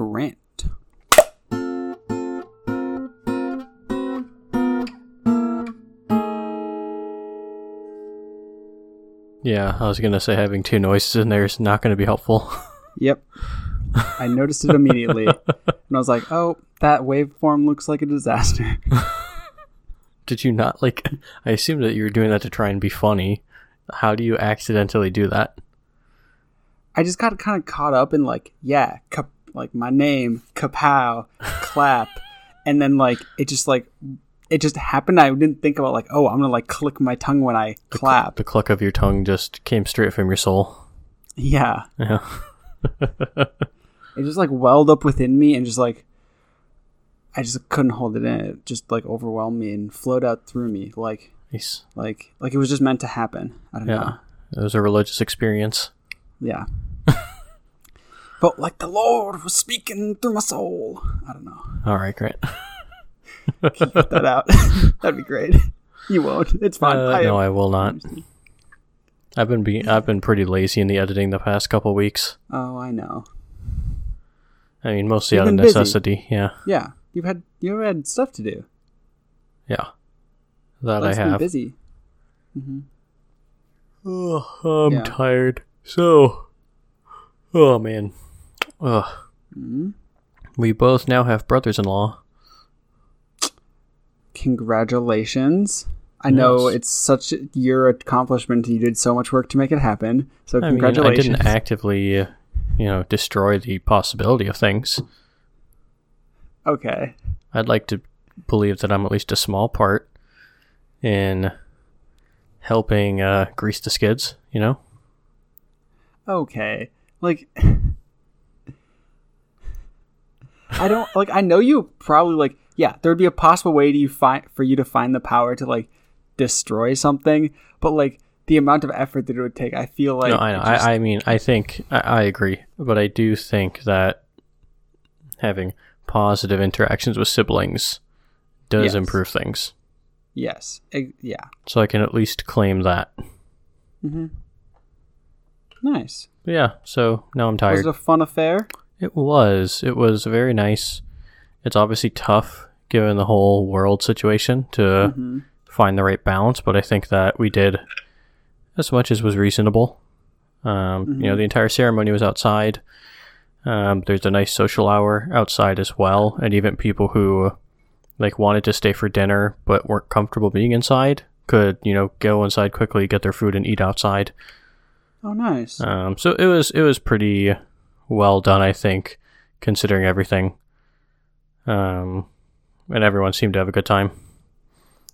Grant. Yeah, I was gonna say having two noises in there is not gonna be helpful. Yep. I noticed it immediately. and I was like, oh, that waveform looks like a disaster. Did you not like? I assume that you were doing that to try and be funny. How do you accidentally do that? I just got kind of caught up in like, yeah, like my name, kapow, clap, and then like it just like it just happened. I didn't think about like, oh, I'm gonna like click my tongue when I clap. The cluck of your tongue just came straight from your soul. yeah, Yeah. it just like welled up within me and just like I just couldn't hold it in. It just like overwhelmed me and flowed out through me like Nice. like like it was just meant to happen. I don't Yeah. know. It was a religious experience. Yeah. Felt like the Lord was speaking through my soul. I don't know. All right, great. Cut that out. That'd be great. You won't. It's fine. Uh, I, no, I will not. I've been be- I've been pretty lazy in the editing the past couple weeks. oh, I know. I mean, mostly You've out of been busy. necessity. Yeah, Yeah, you've had you've had stuff to do. yeah. That Life's I have. busy. Oh, I'm Yeah. tired. So, oh man, ugh. Mhm. We both now have brothers-in-law. Congratulations. I know it's such your accomplishment. You did so much work to make it happen. So I mean, I didn't actively, uh, you know, destroy the possibility of things. okay. I'd like to believe that I'm at least a small part in helping uh, grease the skids. You know. Okay. Like I don't like I know you probably like yeah, there'd be a possible way to you find for you to find the power to like destroy something, but like the amount of effort that it would take, I feel like no, I know. just- I, I mean, I think I, I agree, but I do think that having positive interactions with siblings does Yes. improve things. yes. e- yeah. So I can at least claim that. Mm-hmm. Nice. Yeah. So now I'm tired. Was it a fun affair? It was. It was very nice. It's obviously tough given the whole world situation to Mm-hmm. find the right balance, but I think that we did as much as was reasonable. Um, You know, the entire ceremony was outside. Um, there's a nice social hour outside as well, and even people who like wanted to stay for dinner but weren't comfortable being inside could, you know, go inside quickly, get their food, and eat outside. Oh nice. Um, so it was it was pretty well done, I think, considering everything. Um, and everyone seemed to have a good time.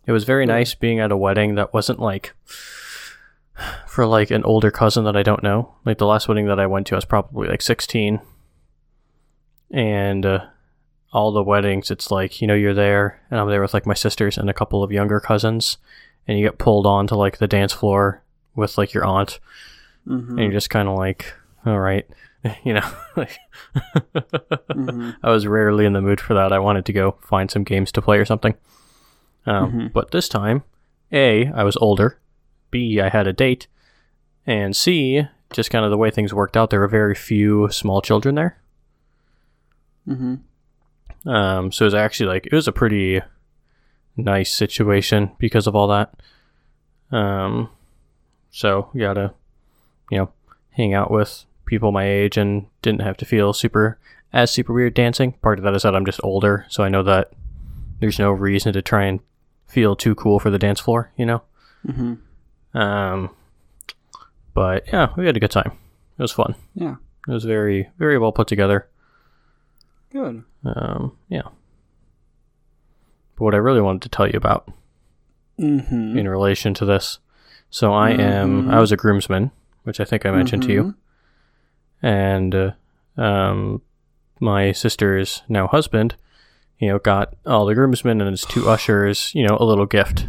It was very nice being at a wedding that wasn't like for like an older cousin that I don't know. Like the last wedding that I went to, I was probably like sixteen, and uh, all the weddings, it's like you know you're there, and I'm there with like my sisters and a couple of younger cousins, and you get pulled onto like the dance floor with like your aunt hmm and you're just kind of like, all right, you know. Like, hmm I was rarely in the mood for that. I wanted to go find some games to play or something. Um, But this time, A, I was older. B, I had a date. And C, just kind of the way things worked out, there were very few small children there. hmm Um, so it was actually like, it was a pretty nice situation because of all that. Um, so you gotta, you know, hang out with people my age and didn't have to feel super, as super weird dancing. Part of that is that I'm just older, so I know that there's no reason to try and feel too cool for the dance floor, you know? hmm Um, but yeah, we had a good time. It was fun. Yeah. It was very, very well put together. Good. Um, yeah. But what I really wanted to tell you about hmm in relation to this. So I am I was a groomsman, which I think I mentioned to you. And uh, um my sister's now husband, you know, got all the groomsmen and his two ushers, you know, a little gift.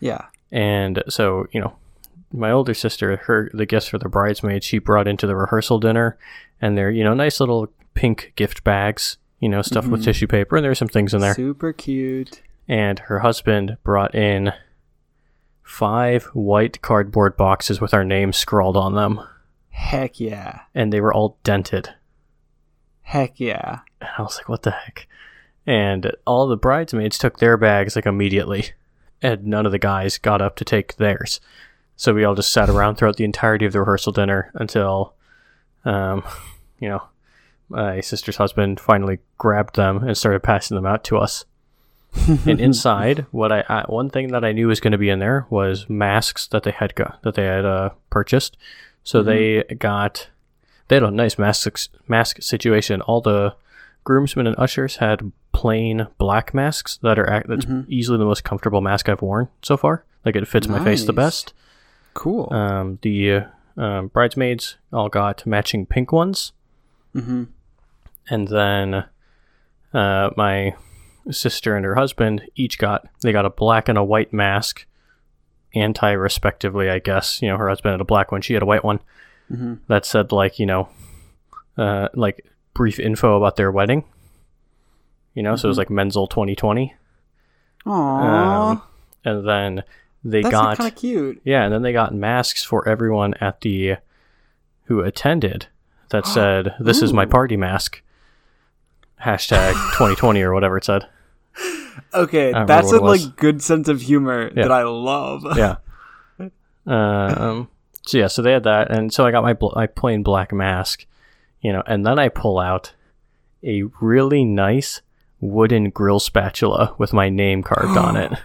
Yeah. And so, you know, my older sister, her the gifts for the bridesmaids, she brought into the rehearsal dinner and they're, you know, nice little pink gift bags, you know, stuffed with tissue paper and there's some things in there. Super cute. and her husband brought in five white cardboard boxes with our names scrawled on them, Heck yeah. and they were all dented. Heck yeah. And I was like, what the heck? And all the bridesmaids took their bags like immediately, and none of the guys got up to take theirs. So we all just sat around throughout the entirety of the rehearsal dinner until, um, you know, my sister's husband finally grabbed them and started passing them out to us. and inside, what I, I one thing that I knew was going to be in there was masks that they had got that they had uh, purchased. So they got they had a nice mask mask situation. All the groomsmen and ushers had plain black masks that are that's easily the most comfortable mask I've worn so far. Like it fits my face the best. Cool. Um, the uh, um, bridesmaids all got matching pink ones, mm-hmm. and then uh, my sister and her husband each got they got a black and a white mask, anti respectively. I guess you know her husband had a black one, she had a white one. Mm-hmm. That said, like you know, uh, like brief info about their wedding. You know, so it was like Menzel 2020, Aww. um, and then they That's got kind of cute. Yeah, and then they got masks for everyone at the who attended that said, "This is my party mask." Hashtag 2020 or whatever it said. Okay, I that's a like good sense of humor Yeah. that I love. Yeah. Um. So yeah, so they had that, and so I got my bl- my plain black mask, you know, and then I pull out a really nice wooden grill spatula with my name carved on it.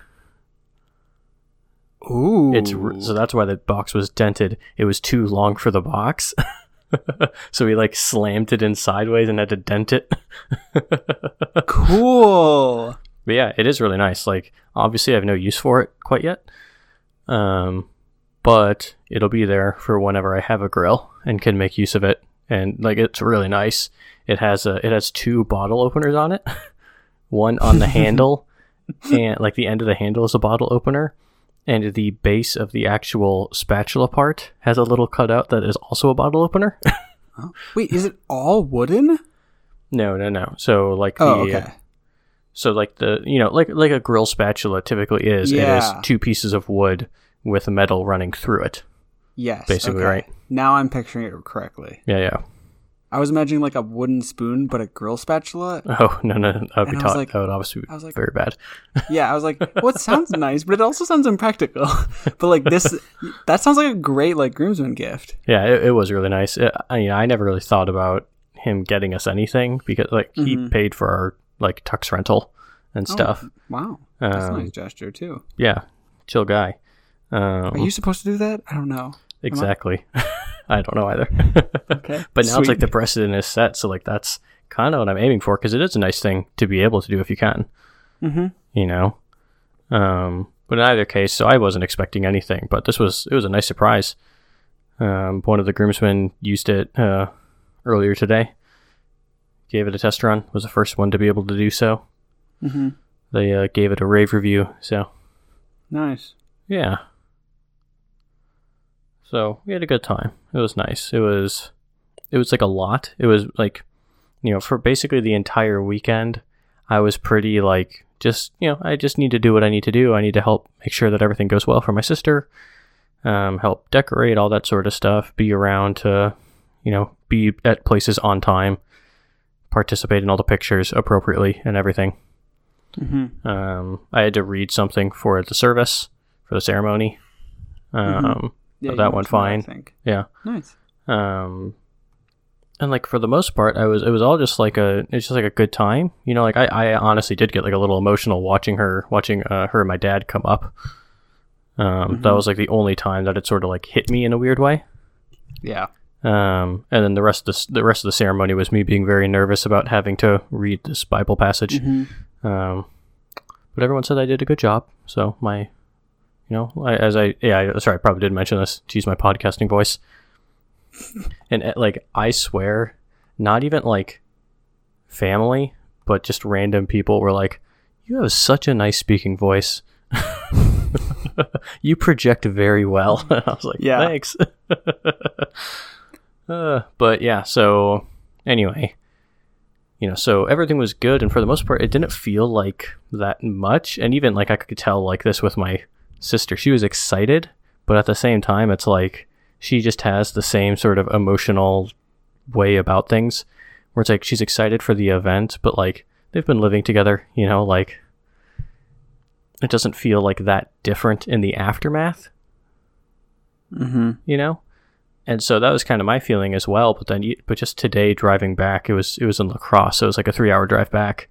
Ooh. It's so that's why the box was dented. It was too long for the box. so we like slammed it in sideways and had to dent it. cool. But yeah, it is really nice. Like obviously I have no use for it quite yet. Um but it'll be there for whenever I have a grill and can make use of it. And like it's really nice. It has a it has two bottle openers on it. One on the handle and like the end of the handle is a bottle opener. And the base of the actual spatula part has a little cutout that is also a bottle opener. Wait, is it all wooden? no, no, no. So like the Oh, okay. So like the you know like like a grill spatula typically is it Yeah. is two pieces of wood with metal running through it. Yes. basically, okay. right. Now I'm picturing it correctly. Yeah, yeah. I was imagining like a wooden spoon, but a grill spatula. Oh no no, no that would be And I was taught. like- that would obviously be I was like- very bad. Yeah, I was like, well, it sounds nice, but it also sounds impractical. but like this, that sounds like a great like groomsman gift. Yeah, it, it was really nice. It, I mean, I never really thought about him getting us anything because like he Mhm. paid for our like tux rental and stuff. Oh, wow, that's a Um, nice gesture too. Yeah, chill guy. Um, Are you supposed to do that? I don't know. exactly? I don't know either. Okay, But now it's like the precedent is set, so like that's kind of what I'm aiming for because it is a nice thing to be able to do if you can. Mhm. You know. Um, but in either case, so I wasn't expecting anything, but this was it was a nice surprise. Um, one of the groomsmen used it uh, earlier today. Gave it a test run. Was the first one to be able to do so. Mhm. They uh, gave it a rave review. So Nice. yeah. So we had a good time. It was nice. It was it was like a lot. It was like you know, for basically the entire weekend, I was pretty like just, you know, I just need to do what I need to do. I need to help make sure that everything goes well for my sister. Um, help decorate all that sort of stuff, be around to, you know, be at places on time, participate in all the pictures appropriately and everything. Mm-hmm. Um, I had to read something for the service for the ceremony. Um, Yeah, But you that went fine. I think. yeah. Nice. Um, and like for the most part, I was it was all just like a it's just like a good time. You know, like I, I honestly did get like a little emotional watching her watching uh, her and my dad come up. Um, that Mhm. was like the only time that it sort of like hit me in a weird way. Yeah. Um, and then the rest of the the rest of the ceremony was me being very nervous about having to read this Bible passage. Mhm. Um, but everyone said I did a good job. So my, you know, I, as I yeah, I, sorry, I probably did mention this to use my podcasting voice. and uh, like I swear, not even like family, but just random people were like, "You have such a nice speaking voice." you project very well. I was like, Yeah. thanks. Uh, but yeah, so anyway, you know, so everything was good, and for the most part, it didn't feel like that much. And even like I could tell like this with my sister, she was excited, but at the same time, it's like she just has the same sort of emotional way about things, where it's like she's excited for the event, but like they've been living together, you know, like it doesn't feel like that different in the aftermath, Mm-hmm. you know? And so that was kind of my feeling as well. But then, but just today driving back, it was it was in La Crosse, so it was like a three hour drive back,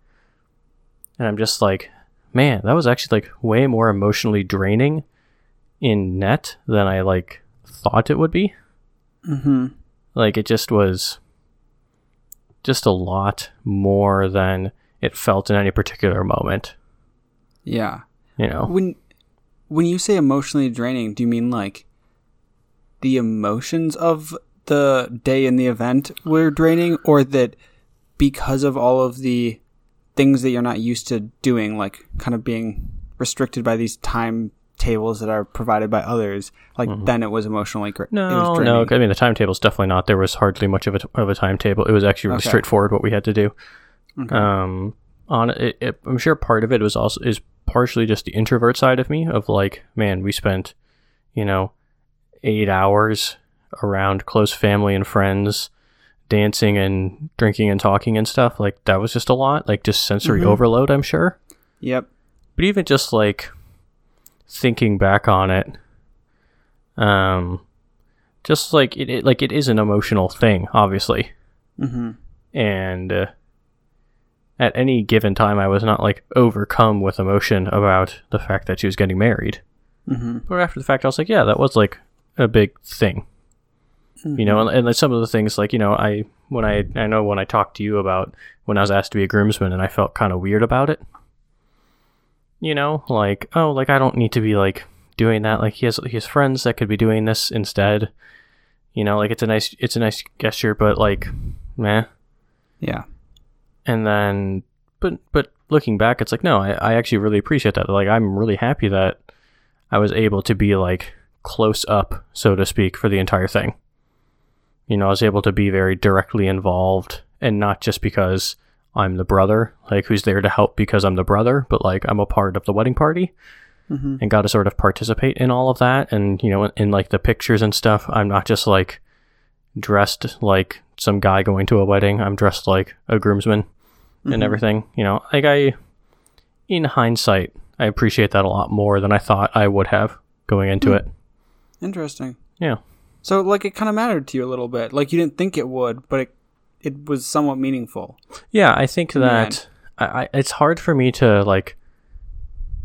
and I'm just like, man, that was actually like way more emotionally draining in net than I like thought it would be. Mm-hmm. Like it just was just a lot more than it felt in any particular moment. Yeah. You know, When when you say emotionally draining, do you mean like the emotions of the day and the event were draining, or that because of all of the things that you're not used to doing, like kind of being restricted by these time tables that are provided by others, like then it was emotionally gr- it was Mm-hmm. no, no. I mean, the timetable's definitely not. There was hardly much of a of a timetable. It was actually really Okay. straightforward what we had to do. Okay. Um, on it, it, I'm sure part of it was also is partially just the introvert side of me of like, man, we spent, you know, eight hours around close family and friends, dancing and drinking and talking and stuff. Like that was just a lot, like just sensory Mhm. overload. I'm sure, Yep. but even just like thinking back on it, um, just like it, it like it is an emotional thing, obviously Mm-hmm. and uh, at any given time i was not like overcome with emotion about the fact that she was getting married Mm-hmm. but after the fact i was like yeah that was like a big thing. You know mm-hmm. and, and like some of the things like you know i when i i know when i talked to you about when i was asked to be a groomsman and i felt kind of weird about it. You know like oh like i don't need to be like doing that. Like he has he has friends that could be doing this instead. You know like it's a nice it's a nice gesture but like meh. Yeah. and then but but looking back it's like no I, I actually really appreciate that. Like i'm really happy that i was able to be like close up so to speak for the entire thing you know i was able to be very directly involved and not just because i'm the brother like who's there to help because i'm the brother but like i'm a part of the wedding party Mm-hmm. and got to sort of participate in all of that and you know in, in like the pictures and stuff i'm not just like dressed like some guy going to a wedding i'm dressed like a groomsman and Mhm. everything you know like i in hindsight i appreciate that a lot more than i thought i would have going into Hmm. it Interesting. yeah So like it kind of mattered to you a little bit. Like you didn't think it would, but it it was somewhat meaningful. yeah i think that I, I it's hard for me to like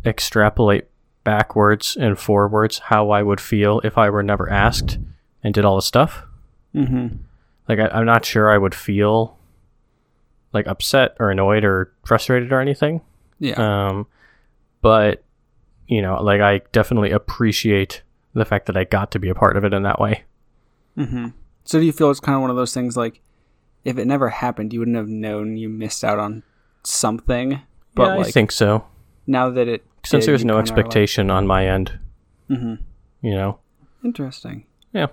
extrapolate backwards and forwards how i would feel if i were never asked and did all the stuff Mm-hmm. like I, I'm not sure I would feel like upset or annoyed or frustrated or anything. Yeah. Um, but you know, like I definitely appreciate the fact that I got to be a part of it in that way. mm-hmm. So do you feel it's kind of one of those things like if it never happened, you wouldn't have known you missed out on something. But yeah, like I think so. now that it Since did, there's no kinda like- expectation on my end, Mhm. you know. Interesting. Yeah.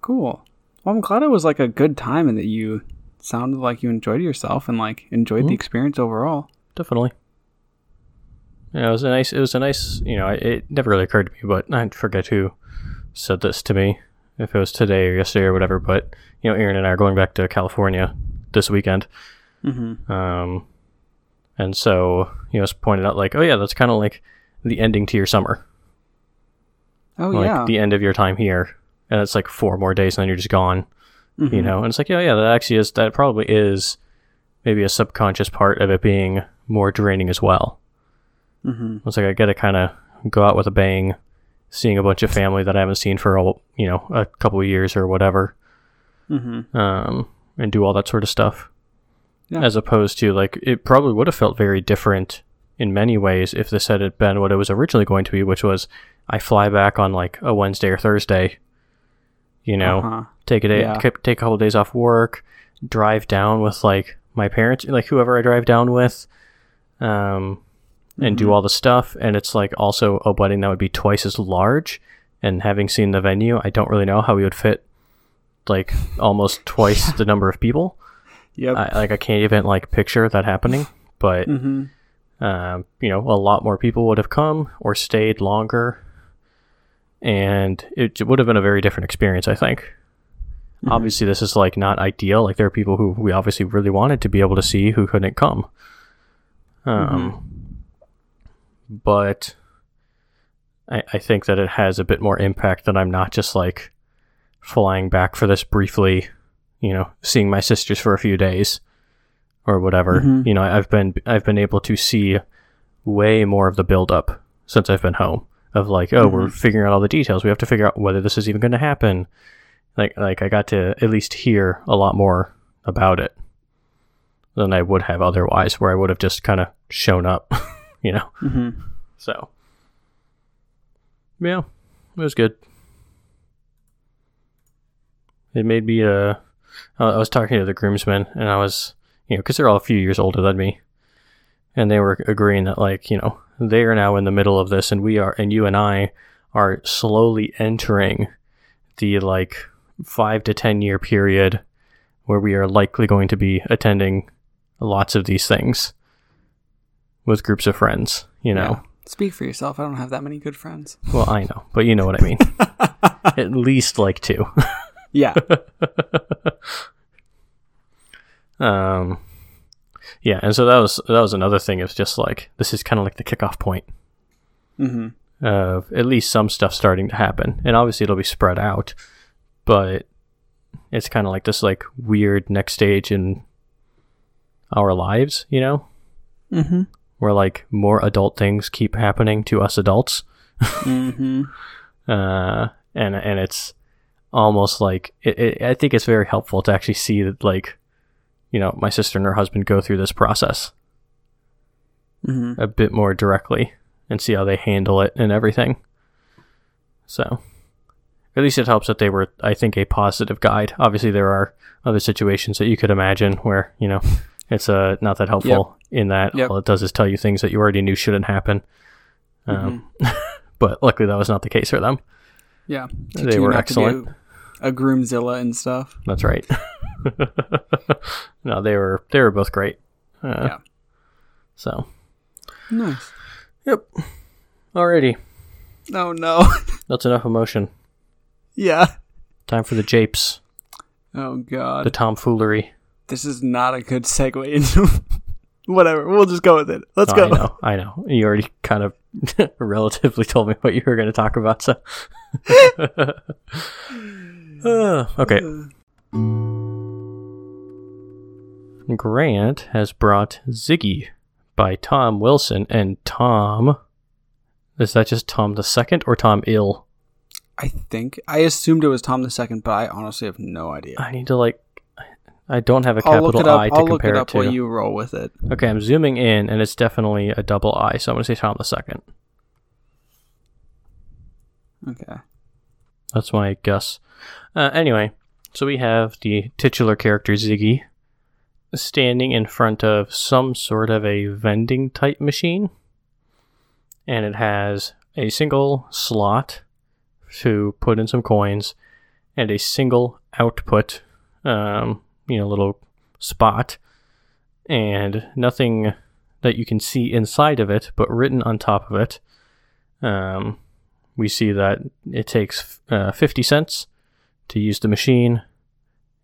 Cool. Well, I'm glad it was like a good time and that you sounded like you enjoyed yourself and like enjoyed the Mhm. experience overall. Definitely. Yeah, it was a nice. It was a nice. You know, it, never really occurred to me, but I forget who said this to me. If it was today or yesterday or whatever, but you know, Aaron and I are going back to California this weekend. Mm-hmm. Um, and so you know, it's pointed out like, oh yeah, that's kind of like the ending to your summer, Oh like yeah. the end of your time here, and it's like four more days, and then you're just gone. You Mhm. know, and it's like, yeah, yeah, that actually is. That probably is maybe a subconscious part of it being more draining as well. Mhm. It's like I get to kind of go out with a bang, seeing a bunch of family that I haven't seen for a you know a couple of years or whatever, Mhm. um, and do all that sort of stuff. Yeah. As opposed to like it probably would have felt very different in many ways if this had been what it was originally going to be, which was I fly back on like a Wednesday or Thursday. You know, Uh-huh. take a day, Yeah. take a couple days off work, drive down with like my parents, like whoever I drive down with, um, and do Mhm. all the stuff. And it's like also a wedding that would be twice as large. And having seen the venue, I don't really know how we would fit like almost twice the number of people. Yep. I, like I can't even like picture that happening. But mm-hmm. um, you know, a lot more people would have come or stayed longer, and it would have been a very different experience, I think. Obviously, this is like not ideal. Like there are people who we obviously really wanted to be able to see who couldn't come. Um, but I, I think that it has a bit more impact that I'm not just like flying back for this briefly, you know, seeing my sisters for a few days or whatever. Mhm. You know, I've been I've been able to see way more of the build up since I've been home of like, oh, we're figuring out all the details. We have to figure out whether this is even going to happen. Like like I got to at least hear a lot more about it than I would have otherwise, where I would have just kind of shown up, you know. hmm So, yeah, it was good. It made me, uh, I was talking to the groomsmen, and I was, you know, because they're all a few years older than me, and they were agreeing that, like, you know, they are now in the middle of this, and we are, and you and I are slowly entering the, like, five to 10 year period where we are likely going to be attending lots of these things with groups of friends, you know. Speak for yourself. I don't have that many good friends. Well, I know, but you know what I mean. At least like two. Yeah. Um, yeah, and so that was that was another thing. It was just like this is kind of like the kickoff point hmm of at least some stuff starting to happen, and obviously it'll be spread out, but it's kind of like this like weird next stage in our lives, you know, hmm where like more adult things keep happening to us adults. hmm uh, and and it's almost like it, it, I think it's very helpful to actually see that like you know my sister and her husband go through this process hmm a bit more directly and see how they handle it and everything. So at least it helps that they were I think a positive guide. Obviously there are other situations that you could imagine where you know it's uh, not that helpful in that Yep. all it does is tell you things that you already knew shouldn't happen. Um, but luckily that was not the case for them. Yeah. They were excellent. A groomzilla and stuff. That's right. no, they were they were both great. Uh, Yeah. So, Nice. yep. Alrighty, Oh no. that's enough emotion. yeah. Time for the japes, Oh god. the tomfoolery. This is not a good segue into whatever. We'll just go with it. Let's Oh, go. I know, I know. You already kind of relatively told me what you were going to talk about, so. Uh, okay. Grant has brought Ziggy by Tom Wilson and Tom. Is that just Tom the second or Tom Ill? I think I assumed it was Tom the second, but I honestly have no idea. I need to like. I don't have a I'll look capital it up. I to I'll look compare it it, up to. while you roll with it. Okay, I'm zooming in, and it's definitely a double I, so I'm going to say Tom the second. Okay. That's my guess. Uh, anyway, so we have the titular character Ziggy standing in front of some sort of a vending type machine, and it has a single slot to put in some coins and a single output, um, you know, little spot, and nothing that you can see inside of it, but written on top of it. Um, we see that it takes uh, 50 cents to use the machine,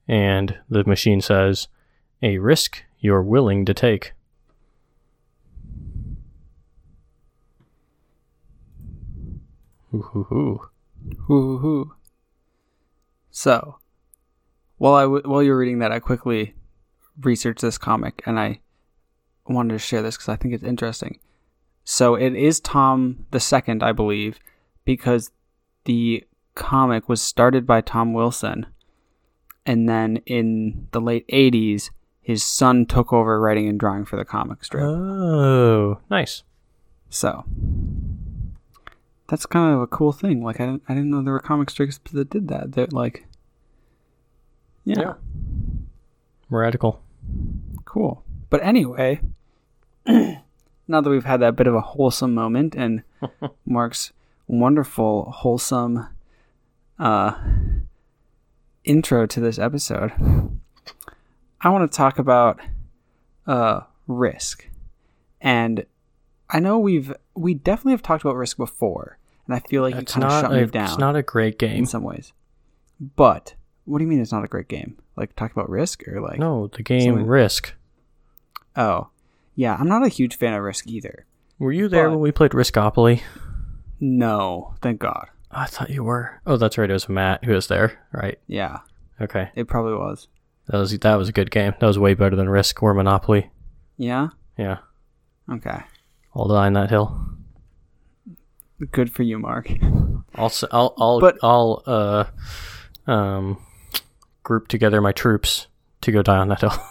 and the machine says, a risk you're willing to take. So, while I w- while you're reading that, I quickly researched this comic and I wanted to share this because I think it's interesting. So it is Tom the second, I believe, because the comic was started by Tom Wilson, and then in the late '80s, his son took over writing and drawing for the comic strip. Oh, nice. So that's kind of a cool thing. Like I didn't, I didn't know there were comic strips that did that. That like, yeah, Yeah. Radical. cool. But anyway, now that we've had that bit of a wholesome moment and Mark's wonderful wholesome uh, intro to this episode, I want to talk about uh, risk. And I know we've we definitely have talked about risk before, and I feel like you It's kind of shut a, me down. it's not a great game. in some ways. But What do you mean it's not a great game? Like talk about Risk or like No, the game Someone- Risk. Oh, yeah. I'm not a huge fan of Risk either. Were you there when we played Riskopoly? No, thank God. I thought you were. Oh, that's right. It was Matt who was there, right? Yeah, Okay, it probably was. that was that was a good game. That was way better than Risk or Monopoly. Yeah. Yeah, Okay. I'll die on that hill. Good for you, Mark. I'll I'll I'll But- I'll uh um group together my troops to go die on that hill.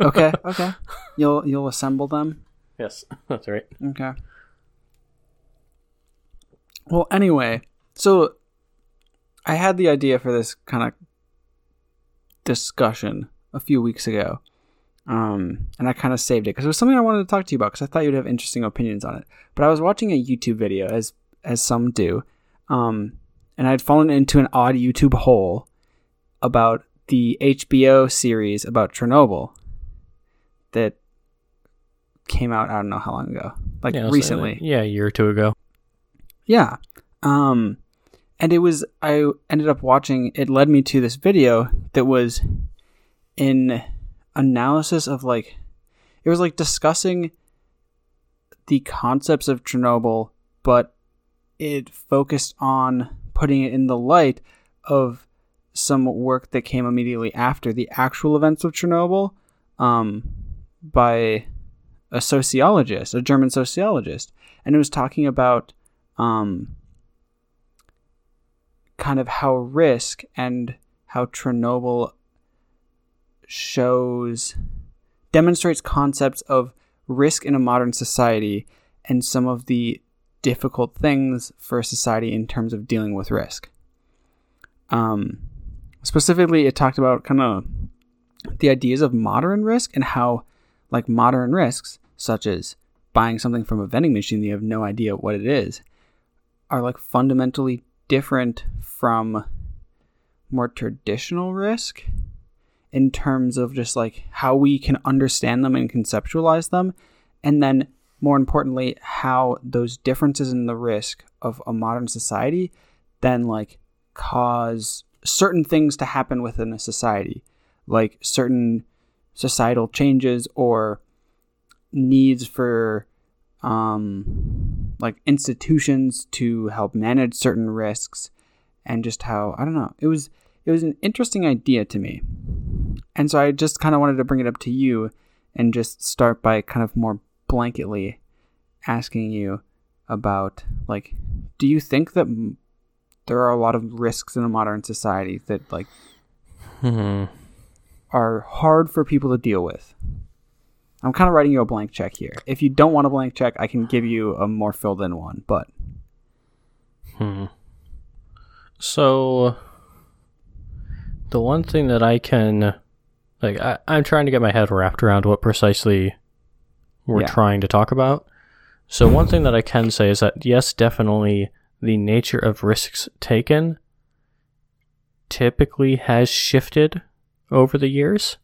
Okay. Okay. You'll you'll assemble them. yes, that's right. Okay. Well, anyway, so I had the idea for this kind of discussion a few weeks ago. Um, and I kind of saved it because it was something I wanted to talk to you about because I thought you'd have interesting opinions on it. But I was watching a YouTube video, as as some do, um, and I'd fallen into an odd YouTube hole about the HBO series about Chernobyl that came out. I don't know how long ago, like Yeah, recently. yeah, a year or two ago. Yeah. Um and it was I ended up watching it led me to this video that was in analysis of like it was like discussing the concepts of Chernobyl but it focused on putting it in the light of some work that came immediately after the actual events of Chernobyl um, by a sociologist, a German sociologist, and it was talking about um, kind of how risk and how Chernobyl shows demonstrates concepts of risk in a modern society and some of the difficult things for a society in terms of dealing with risk. Um, specifically, it talked about kind of the ideas of modern risk and how, like, modern risks, such as buying something from a vending machine that you have no idea what it is, are like fundamentally different from more traditional risk in terms of just like how we can understand them and conceptualize them and then more importantly how those differences in the risk of a modern society then like cause certain things to happen within a society like certain societal changes or needs for um like institutions to help manage certain risks and just how I don't know it was it was an interesting idea to me. And so I just kind of wanted to bring it up to you and just start by kind of more blanketly asking you about like do you think that there are a lot of risks in a modern society that like Hmm. are hard for people to deal with I'm kind of writing you a blank check here. If you don't want a blank check, I can give you a more filled in one. But Hmm. So, the one thing that I can, like, I, I'm trying to get my head wrapped around what precisely we're Yeah. trying to talk about. So, one thing that I can say is that, yes, definitely the nature of risks taken typically has shifted over the years.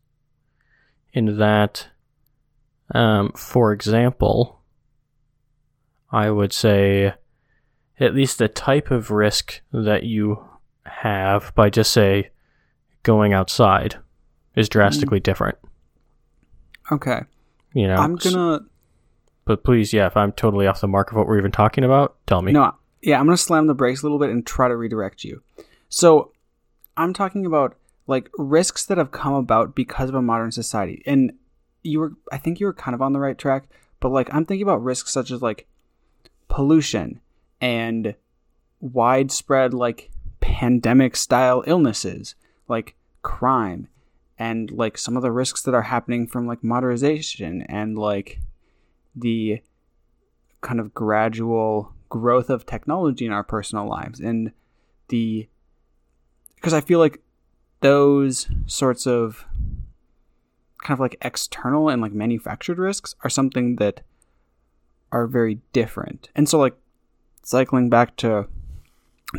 In that, um, for example, I would say at least the type of risk that you have by just say going outside is drastically different. okay, You know, I'm gonna but please, yeah, if I'm totally off the mark of what we're even talking about, tell me. no, yeah, I'm gonna slam the brakes a little bit and try to redirect you. So, I'm talking about like risks that have come about because of a modern society, and you were, I think you were kind of on the right track. But like, I'm thinking about risks such as like pollution and widespread like pandemic style illnesses, like crime, and like some of the risks that are happening from like modernization and like the kind of gradual growth of technology in our personal lives and the because I feel like those sorts of kind of like external and like manufactured risks are something that are very different. And so like cycling back to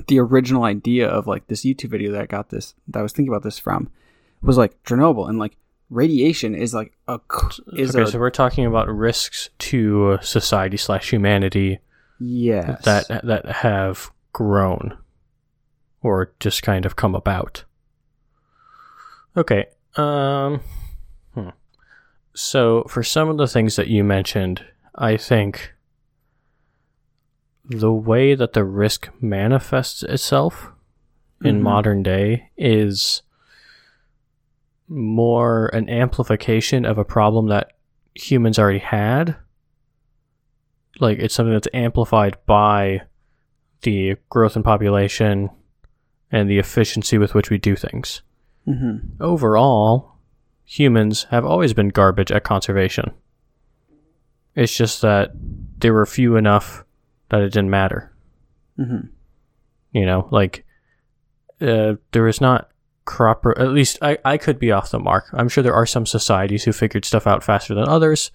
the original idea of like this YouTube video that I got this that I was thinking about this from was like Chernobyl and like radiation is like a is okay, a so we're talking about risks to society slash humanity yes that that have grown or just kind of come about. Okay. Um. hmm. So for some of the things that you mentioned, I think the way that the risk manifests itself in Mhm. modern day is more an amplification of a problem that humans already had. Like it's something that's amplified by the growth in population and the efficiency with which we do things. Mm-hmm. Overall, humans have always been garbage at conservation. It's just that there were few enough that it didn't matter. Mm-hmm. You know, like uh, there is not crop. At least I, I could be off the mark. I'm sure there are some societies who figured stuff out faster than others,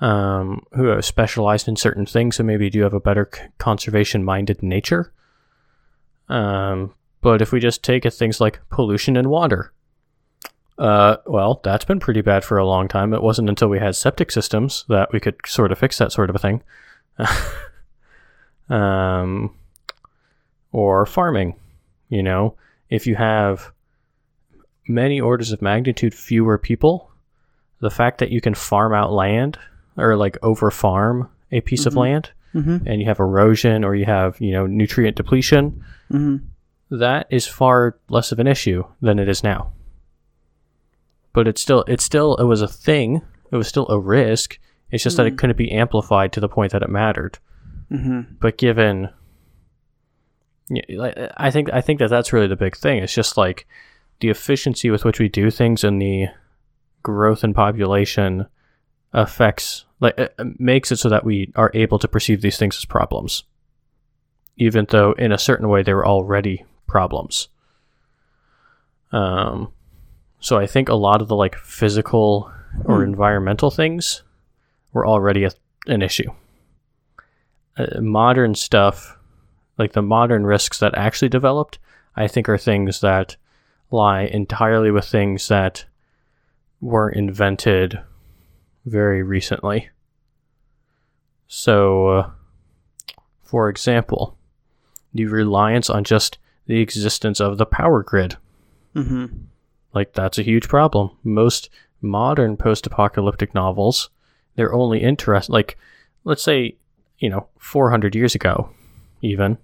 um, who have specialized in certain things, so maybe do have a better conservation-minded nature. Um, but if we just take at things like pollution in water, uh, well, that's been pretty bad for a long time. It wasn't until we had septic systems that we could sort of fix that sort of a thing. um, or farming. You know, if you have many orders of magnitude fewer people, the fact that you can farm out land or like over farm a piece of Mhm. land Mm-hmm. and you have erosion or you have, you know, nutrient depletion, Mm-hmm. that is far less of an issue than it is now. But it's still it's still it was a thing. It was still a risk. It's just that it Mm. couldn't be amplified to the point that it mattered. Mm-hmm. But given yeah, I think I think that that's really the big thing. It's just like the efficiency with which we do things and the growth in population affects like it it makes it so that we are able to perceive these things as problems even though in a certain way they were already problems um so i think a lot of the like physical or Hmm. environmental things were already a, an issue uh, modern stuff like the modern risks that actually developed i think are things that lie entirely with things that were invented very recently. So, uh, for example, the reliance on just the existence of the power grid. Mm-hmm. Like, that's a huge problem. Most modern post apocalyptic novels, they're only interest like, let's say, you know, 400 years ago, even,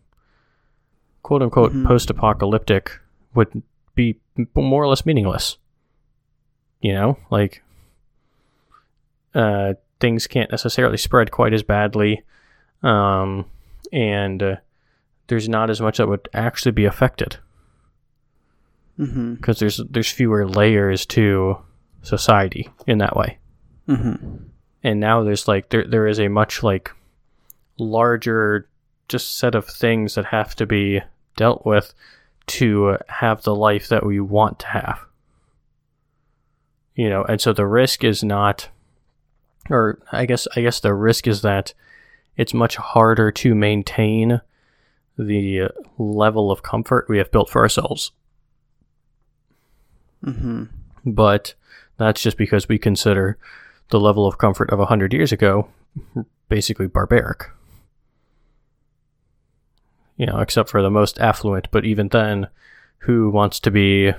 quote unquote, Mhm. post apocalyptic would be more or less meaningless. You know, like, uh, things can't necessarily spread quite as badly, um, and uh, there's not as much that would actually be affected Mm-hmm. because there's there's fewer layers to society in that way. Mm-hmm. And now there's like there there is a much like larger just set of things that have to be dealt with to have the life that we want to have. You know, and so the risk is not or I guess I guess the risk is that it's much harder to maintain the level of comfort we have built for ourselves. Mm-hmm. but that's just because we consider the level of comfort of 100 years ago basically barbaric. You know, except for the most affluent, but even then, who wants to be,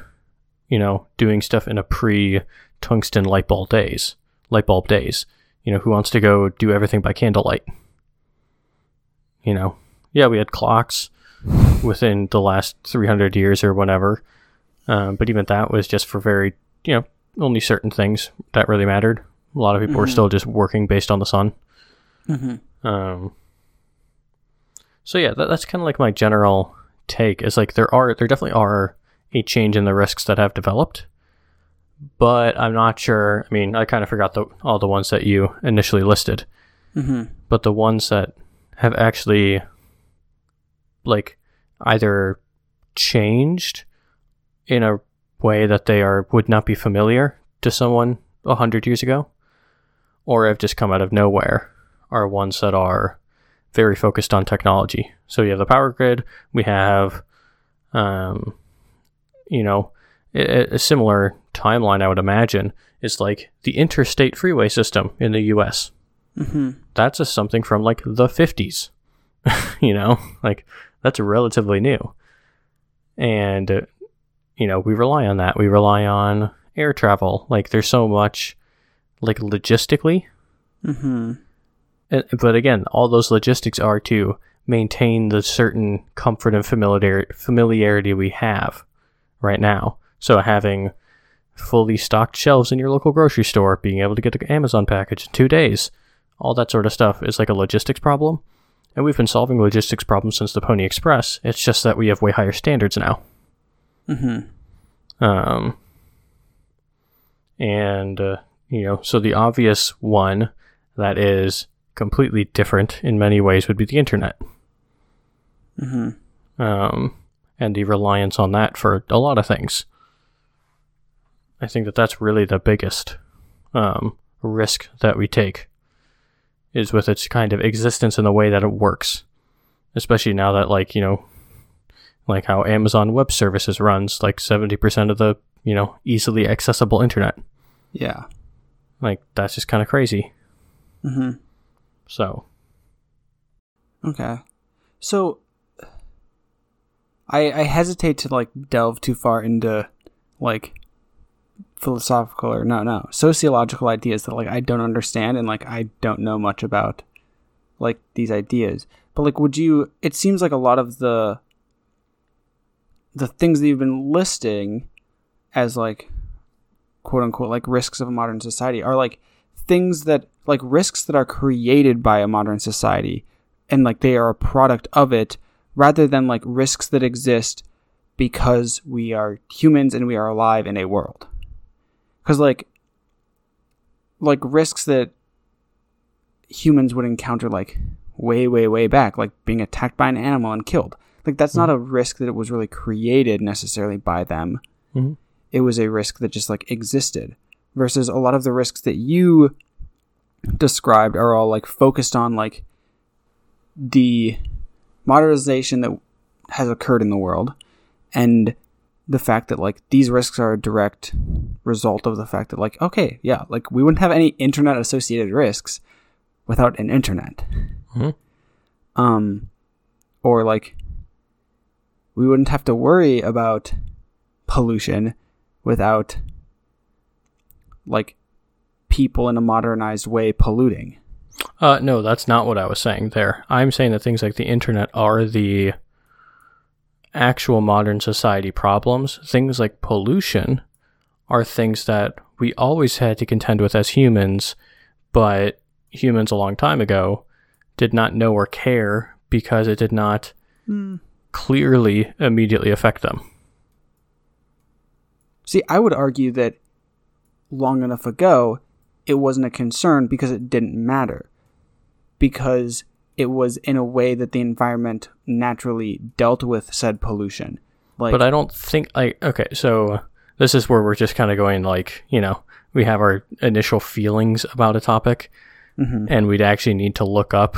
you know, doing stuff in a pre tungsten light bulb days? Light bulb days. You know, who wants to go do everything by candlelight? You know, yeah, we had clocks within the last 300 years or whatever, um, but even that was just for very, you know, only certain things that really mattered. A lot of people were Mhm. still just working based on the sun. Mm-hmm. Um, so yeah, that, that's kind of like my general take. Is like there are there definitely are a change in the risks that have developed, but I'm not sure. I mean, I kind of forgot the all the ones that you initially listed, Mm-hmm. but the ones that have actually like either changed in a way that they are would not be familiar to someone a hundred years ago, or have just come out of nowhere, are ones that are very focused on technology. So you have the power grid. We have, um, you know, a, a similar timeline. I would imagine is like the interstate freeway system in the U.S Mm-hmm. that's a something from like the 50s you know like that's relatively new and uh, you know, we rely on that. We rely on air travel. Like there's so much like logistically. Mm-hmm. Uh, But again, all those logistics are to maintain the certain comfort and familiar familiarity we have right now. So having fully stocked shelves in your local grocery store, being able to get an Amazon package in two days, all that sort of stuff is like a logistics problem. And we've been solving logistics problems since the Pony Express. It's just that we have way higher standards now. Mm-hmm. Um, and, uh, you know, so the obvious one that is completely different in many ways would be the internet. Mm-hmm. Um, and the reliance on that for a lot of things. I think that that's really the biggest um, risk that we take is with its kind of existence and the way that it works. Especially now that, like, you know, like how Amazon Web Services runs like 70% of the, you know, easily accessible internet. Yeah. Like, that's just kind of crazy. Mm-hmm. So, Okay. So I I hesitate to like delve too far into like philosophical or no no sociological ideas that like I don't understand and like I don't know much about like these ideas. But like would you it seems like a lot of the the things that you've been listing as like quote unquote like risks of a modern society are like things that like risks that are created by a modern society and like they are a product of it rather than like risks that exist because we are humans and we are alive in a world because like like risks that humans would encounter like way way way back like being attacked by an animal and killed. Like that's not a risk that it was really created necessarily by them. Mhm. it was a risk that just like existed versus a lot of the risks that you described are all like focused on like the modernization that has occurred in the world and the fact that like these risks are a direct result of the fact that like okay yeah like we wouldn't have any internet associated risks without an internet Mhm. um or like we wouldn't have to worry about pollution without like people in a modernized way polluting Uh, no, that's not what I was saying there. I'm saying that things like the internet are the actual modern society problems. Things like pollution are things that we always had to contend with as humans, but humans a long time ago did not know or care because it did not hmm. clearly immediately affect them. See, I would argue that long enough ago, it wasn't a concern because it didn't matter. Because it was in a way that the environment naturally dealt with said pollution. Like, but I don't think like okay, so this is where we're just kind of going like you know we have our initial feelings about a topic, Mhm. and we'd actually need to look up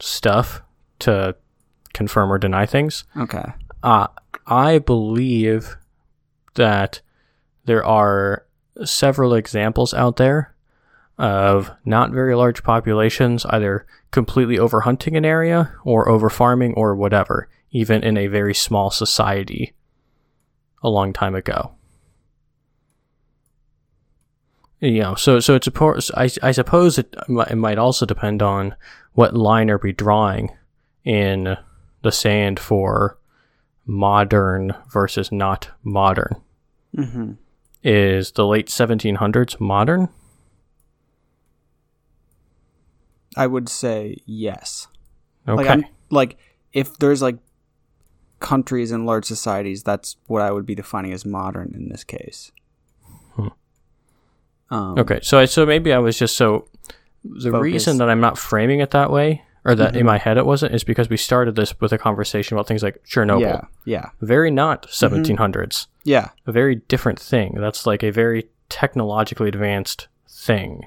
stuff to confirm or deny things. okay. Uh, I believe that there are several examples out there of not very large populations either completely overhunting an area or over farming or whatever, even in a very small society a long time ago. You know, so so it's a, I, I suppose it, it might also depend on what line are we drawing in the sand for modern versus not modern. hmm Is the late 1700s modern? I would say yes. Okay. Like, I'm, like, if there's like countries and large societies, that's what I would be defining as modern in this case. Um, okay. So I so maybe I was just so the Focus. reason that I'm not framing it that way or that Mhm. in my head it wasn't is because we started this with a conversation about things like Chernobyl. Yeah. Yeah. Very not 1700s. Yeah. A very different thing. That's like a very technologically advanced thing.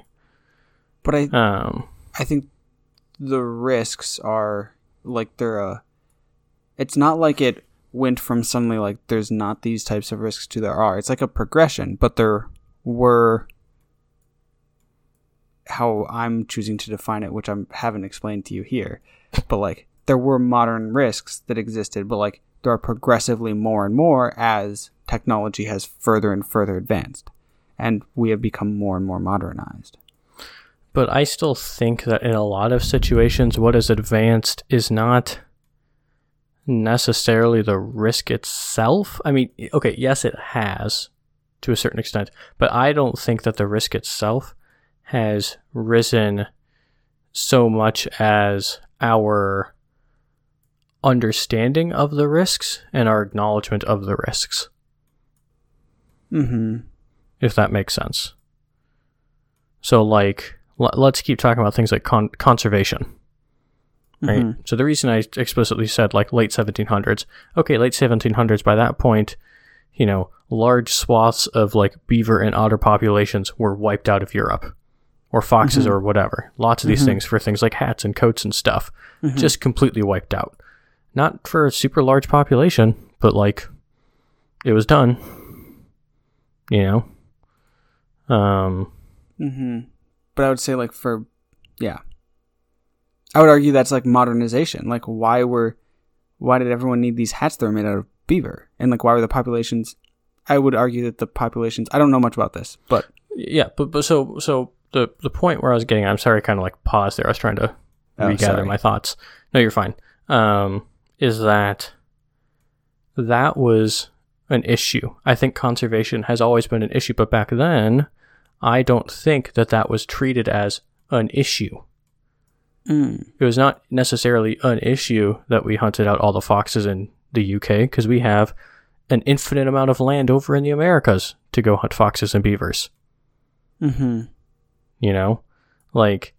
But I, Um I think the risks are like they're a. It's not like it went from suddenly like there's not these types of risks to there are. It's like a progression, but there were how I'm choosing to define it, which I haven't explained to you here. But like there were modern risks that existed, but like there are progressively more and more as technology has further and further advanced, and we have become more and more modernized. But I still think that in a lot of situations, what is advanced is not necessarily the risk itself. I mean, okay, yes, it has to a certain extent, but I don't think that the risk itself has risen so much as our understanding of the risks and our acknowledgement of the risks. Mm-hmm. If that makes sense. So, like, l- let's keep talking about things like con- conservation right? Mhm. So the reason I explicitly said like late 1700s, okay, late 1700s, by that point, you know, large swaths of like beaver and otter populations were wiped out of Europe, or foxes or whatever. Lots of these things for things like hats and coats and stuff, just completely wiped out. Not for a super large population, but like it was done. You know? Um, Mm-hmm. But I would say like for yeah. I would argue that's like modernization. Like why were why did everyone need these hats that were made out of beaver? And like why were the populations I would argue that the populations I don't know much about this, but yeah, but but so so the the point where I was getting, I'm sorry, I kind of like paused there. I was trying to Oh, regather sorry. my thoughts. No, you're fine. Um, is that that was an issue? I think conservation has always been an issue, but back then, I don't think that that was treated as an issue. mm, It was not necessarily an issue that we hunted out all the foxes in the UK because we have an infinite amount of land over in the Americas to go hunt foxes and beavers. mm-hmm. You know? Like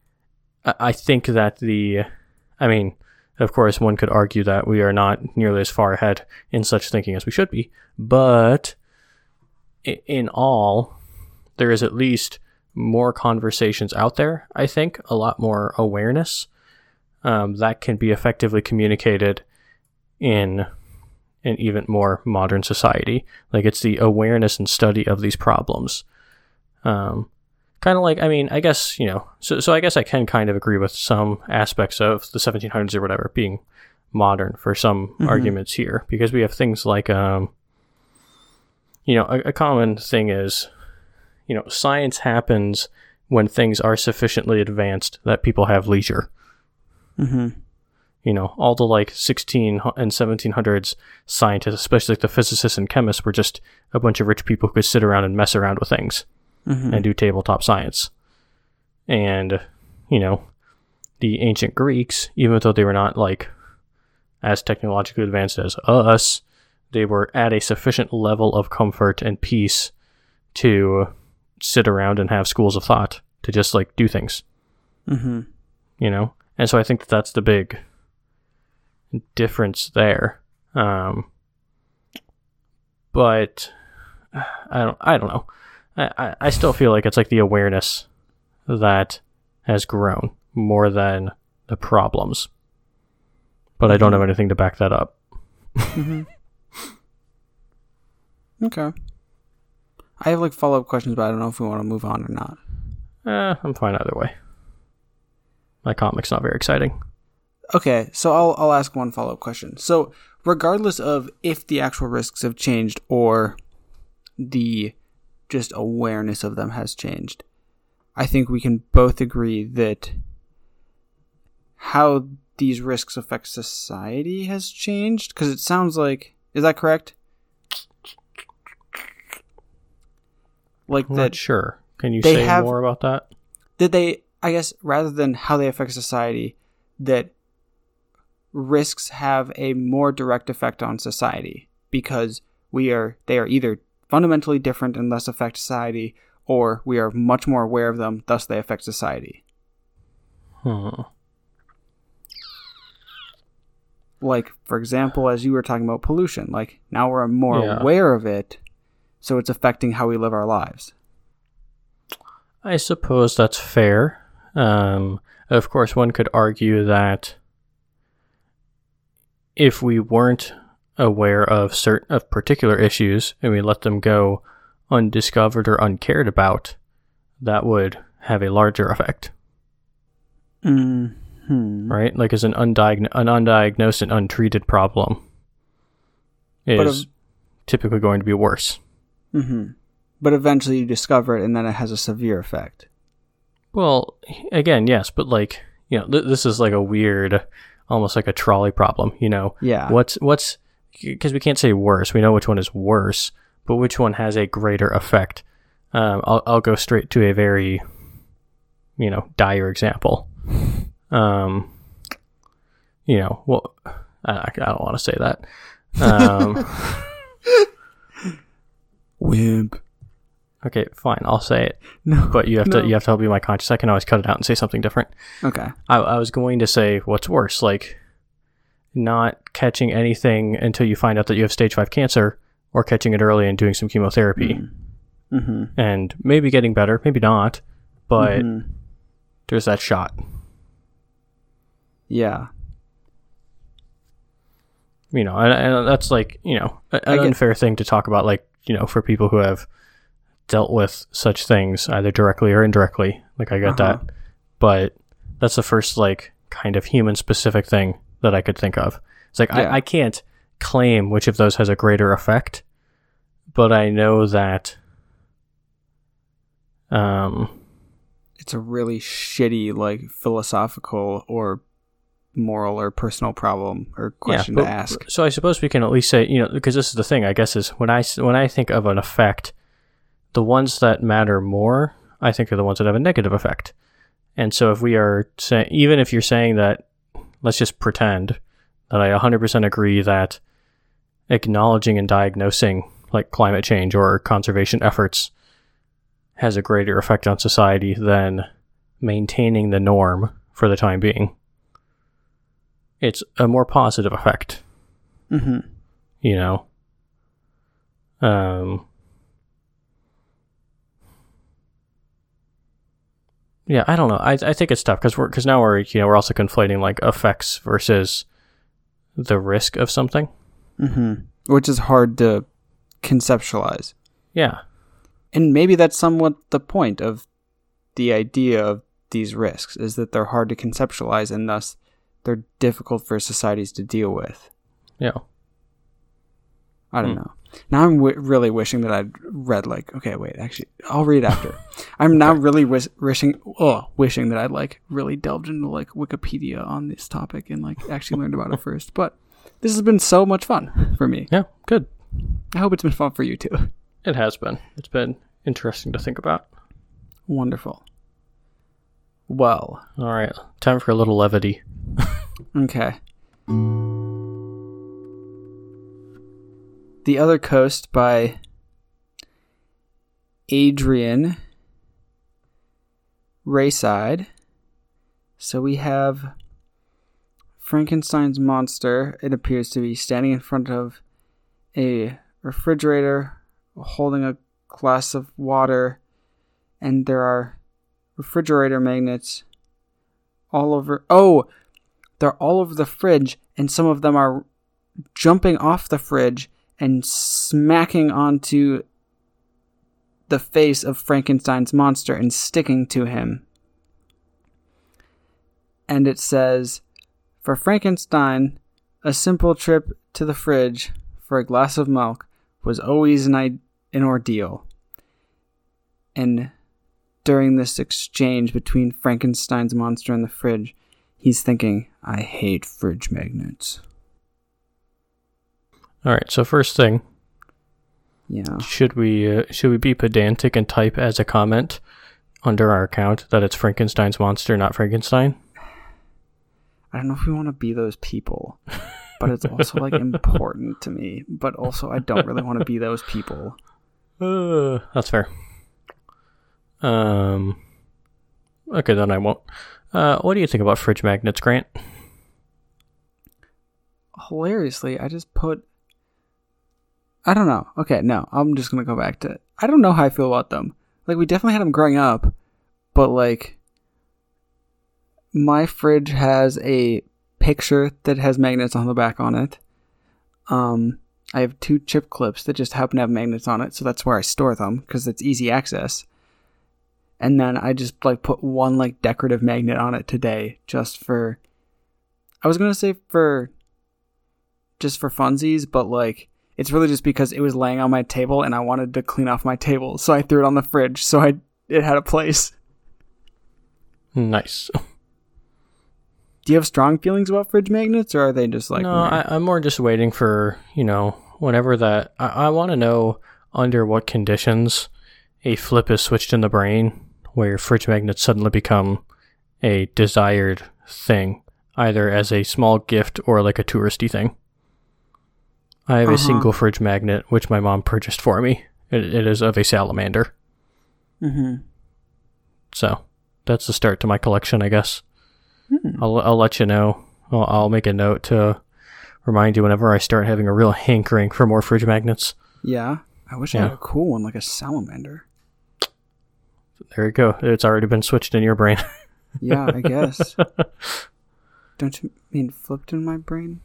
I- think that the i mean of course one could argue that we are not nearly as far ahead in such thinking as we should be but in all there is at least more conversations out there i think a lot more awareness um, that can be effectively communicated in an even more modern society. Like it's the awareness and study of these problems um, kind of like i mean i guess you know so, so i guess i can kind of agree with some aspects of the 1700s or whatever being modern for some arguments here because we have things like um you know a, a common thing is you know science happens when things are sufficiently advanced that people have leisure. Mm-hmm. you know all the like 16 and 1700s scientists especially like the physicists and chemists were just a bunch of rich people who could sit around and mess around with things Mm-hmm. and do tabletop science. And, you know, the ancient Greeks, even though they were not like as technologically advanced as us, they were at a sufficient level of comfort and peace to sit around and have schools of thought to just like do things, Mm-hmm. you know? And so I think that that's the big difference there. Um, but I don't, I don't know. I, I, still feel like it's like the awareness that has grown more than the problems. But I don't have anything to back that up. Okay. I have like follow up questions, but I don't know if we want to move on or not. Eh, I'm fine either way. My comic's not very exciting. Okay, so I'll I'll ask one follow up question. So, regardless of if the actual risks have changed or the just awareness of them has changed, I think we can both agree that how these risks affect society has changed because it sounds like is that correct? Like I'm that sure. Can you say have- more about that? did they i guess rather than how they affect society that risks have a more direct effect on society because we are they are either fundamentally different and thus affect society or we are much more aware of them thus they affect society Hmm. like for example as you were talking about pollution like now we're more Yeah. aware of it so it's affecting how we live our lives I suppose that's fair. Um, of course, one could argue that if we weren't aware of certain of particular issues and we let them go undiscovered or uncared about, that would have a larger effect, mm-hmm. right? Like as an undiagnosed, an undiagnosed and untreated problem is typically going to be worse. Mm-hmm. But eventually you discover it, and then it has a severe effect. Well, again, yes, but like you know, th- this is like a weird, almost like a trolley problem. You know, Yeah. what's what's because we can't say worse. We know which one is worse, but which one has a greater effect? Um, I'll I'll go straight to a very, you know, dire example. Um, you know, well, I, I don't want to say that. Um, Wimp. okay, fine, I'll say it. No. But you have No. to you have to help me my conscience. I can always cut it out and say something different. Okay. I, I was going to say what's worse, like not catching anything until you find out that you have stage five cancer, or catching it early and doing some chemotherapy, Mm-hmm. and maybe getting better, maybe not, but Mhm. there's that shot. Yeah. You know, and, and that's like you know an unfair thing to talk about, like you know, for people who have dealt with such things either directly or indirectly. Like I get Uh-huh. that, but that's the first like kind of human specific thing that I could think of. It's like Yeah. I, I can't claim which of those has a greater effect, but I know that um It's a really shitty, like, philosophical or moral or personal problem or question yeah, to ask. So I suppose we can at least say, you know, because this is the thing, I guess, is when I when I think of an effect, the ones that matter more, I think, are the ones that have a negative effect. And so if we are saying, even if you're saying that, let's just pretend that I 100% agree that acknowledging and diagnosing like climate change or conservation efforts has a greater effect on society than maintaining the norm for the time being. It's a more positive effect Mm-hmm. you know um yeah i don't know i, I think it's tough because we're because now we're you know we're also conflating like effects versus the risk of something Mm-hmm. Which is hard to conceptualize. yeah And maybe that's somewhat the point of the idea of these risks is that they're hard to conceptualize and thus they're difficult for societies to deal with. yeah I don't Hmm. know. Now I'm w- really wishing that I'd read like okay, wait, actually, I'll read after. I'm now really wish- wishing, oh, wishing that I'd like really delved into like Wikipedia on this topic and like actually learned about it first. But this has been so much fun for me. yeah good I hope it's been fun for you too. it has been it's been interesting to think about Wonderful. Well, all right time for a little levity okay. The Other Coast by Adrian Raeside. So we have Frankenstein's monster. It appears to be standing in front of a refrigerator holding a glass of water, and there are refrigerator magnets all over. Oh, they're all over the fridge, and some of them are jumping off the fridge and smacking onto the face of Frankenstein's monster and sticking to him. And it says, For Frankenstein, a simple trip to the fridge for a glass of milk was always an, I- an ordeal. And during this exchange between Frankenstein's monster and the fridge, he's thinking, I hate fridge magnets. All right so first thing Yeah. should we uh, should we be pedantic and type as a comment under our account that it's frankenstein's monster not frankenstein I don't know if we want to be those people, but it's also like important to me. But also, I don't really want to be those people. Uh, that's fair. Um. Okay, then I won't. Uh, what do you think about fridge magnets, Grant? Hilariously, I just put. I don't know. Okay, no, I'm just gonna go back to. I don't know how I feel about them. Like we definitely had them growing up, but like. My fridge has a picture that has magnets on the back on it. Um, I have two chip clips that just happen to have magnets on it, so that's where I store them because it's easy access. And then I just like put one like decorative magnet on it today just for I was going to say for just for funsies, but like It's really just because it was laying on my table and I wanted to clean off my table, so I threw it on the fridge so I it had a place. Nice. Do you have strong feelings about fridge magnets, or are they just like? no. I, I'm more just waiting for you know whenever that. I, I want to know under what conditions a flip is switched in the brain where fridge magnets suddenly become a desired thing, either as a small gift or like a touristy thing. I have Uh-huh. a single fridge magnet which my mom purchased for me. It, it is of a salamander, Mhm. so that's the start to my collection, I guess. Hmm. I'll I'll let you know. I'll, I'll make a note to remind you whenever I start having a real hankering for more fridge magnets. Yeah, I wish I had a cool one like a salamander. There you go. It's already been switched in your brain. Yeah, I guess. Don't you mean flipped in my brain?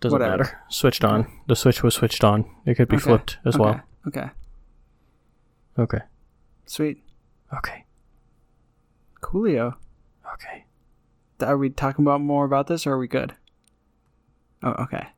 Doesn't Whatever. matter. Switched on. The switch was switched on. It could be Okay, flipped as okay, well. Okay, Okay. sweet, Okay. coolio. Okay. Are we talking about more about this, or are we good? Oh, okay.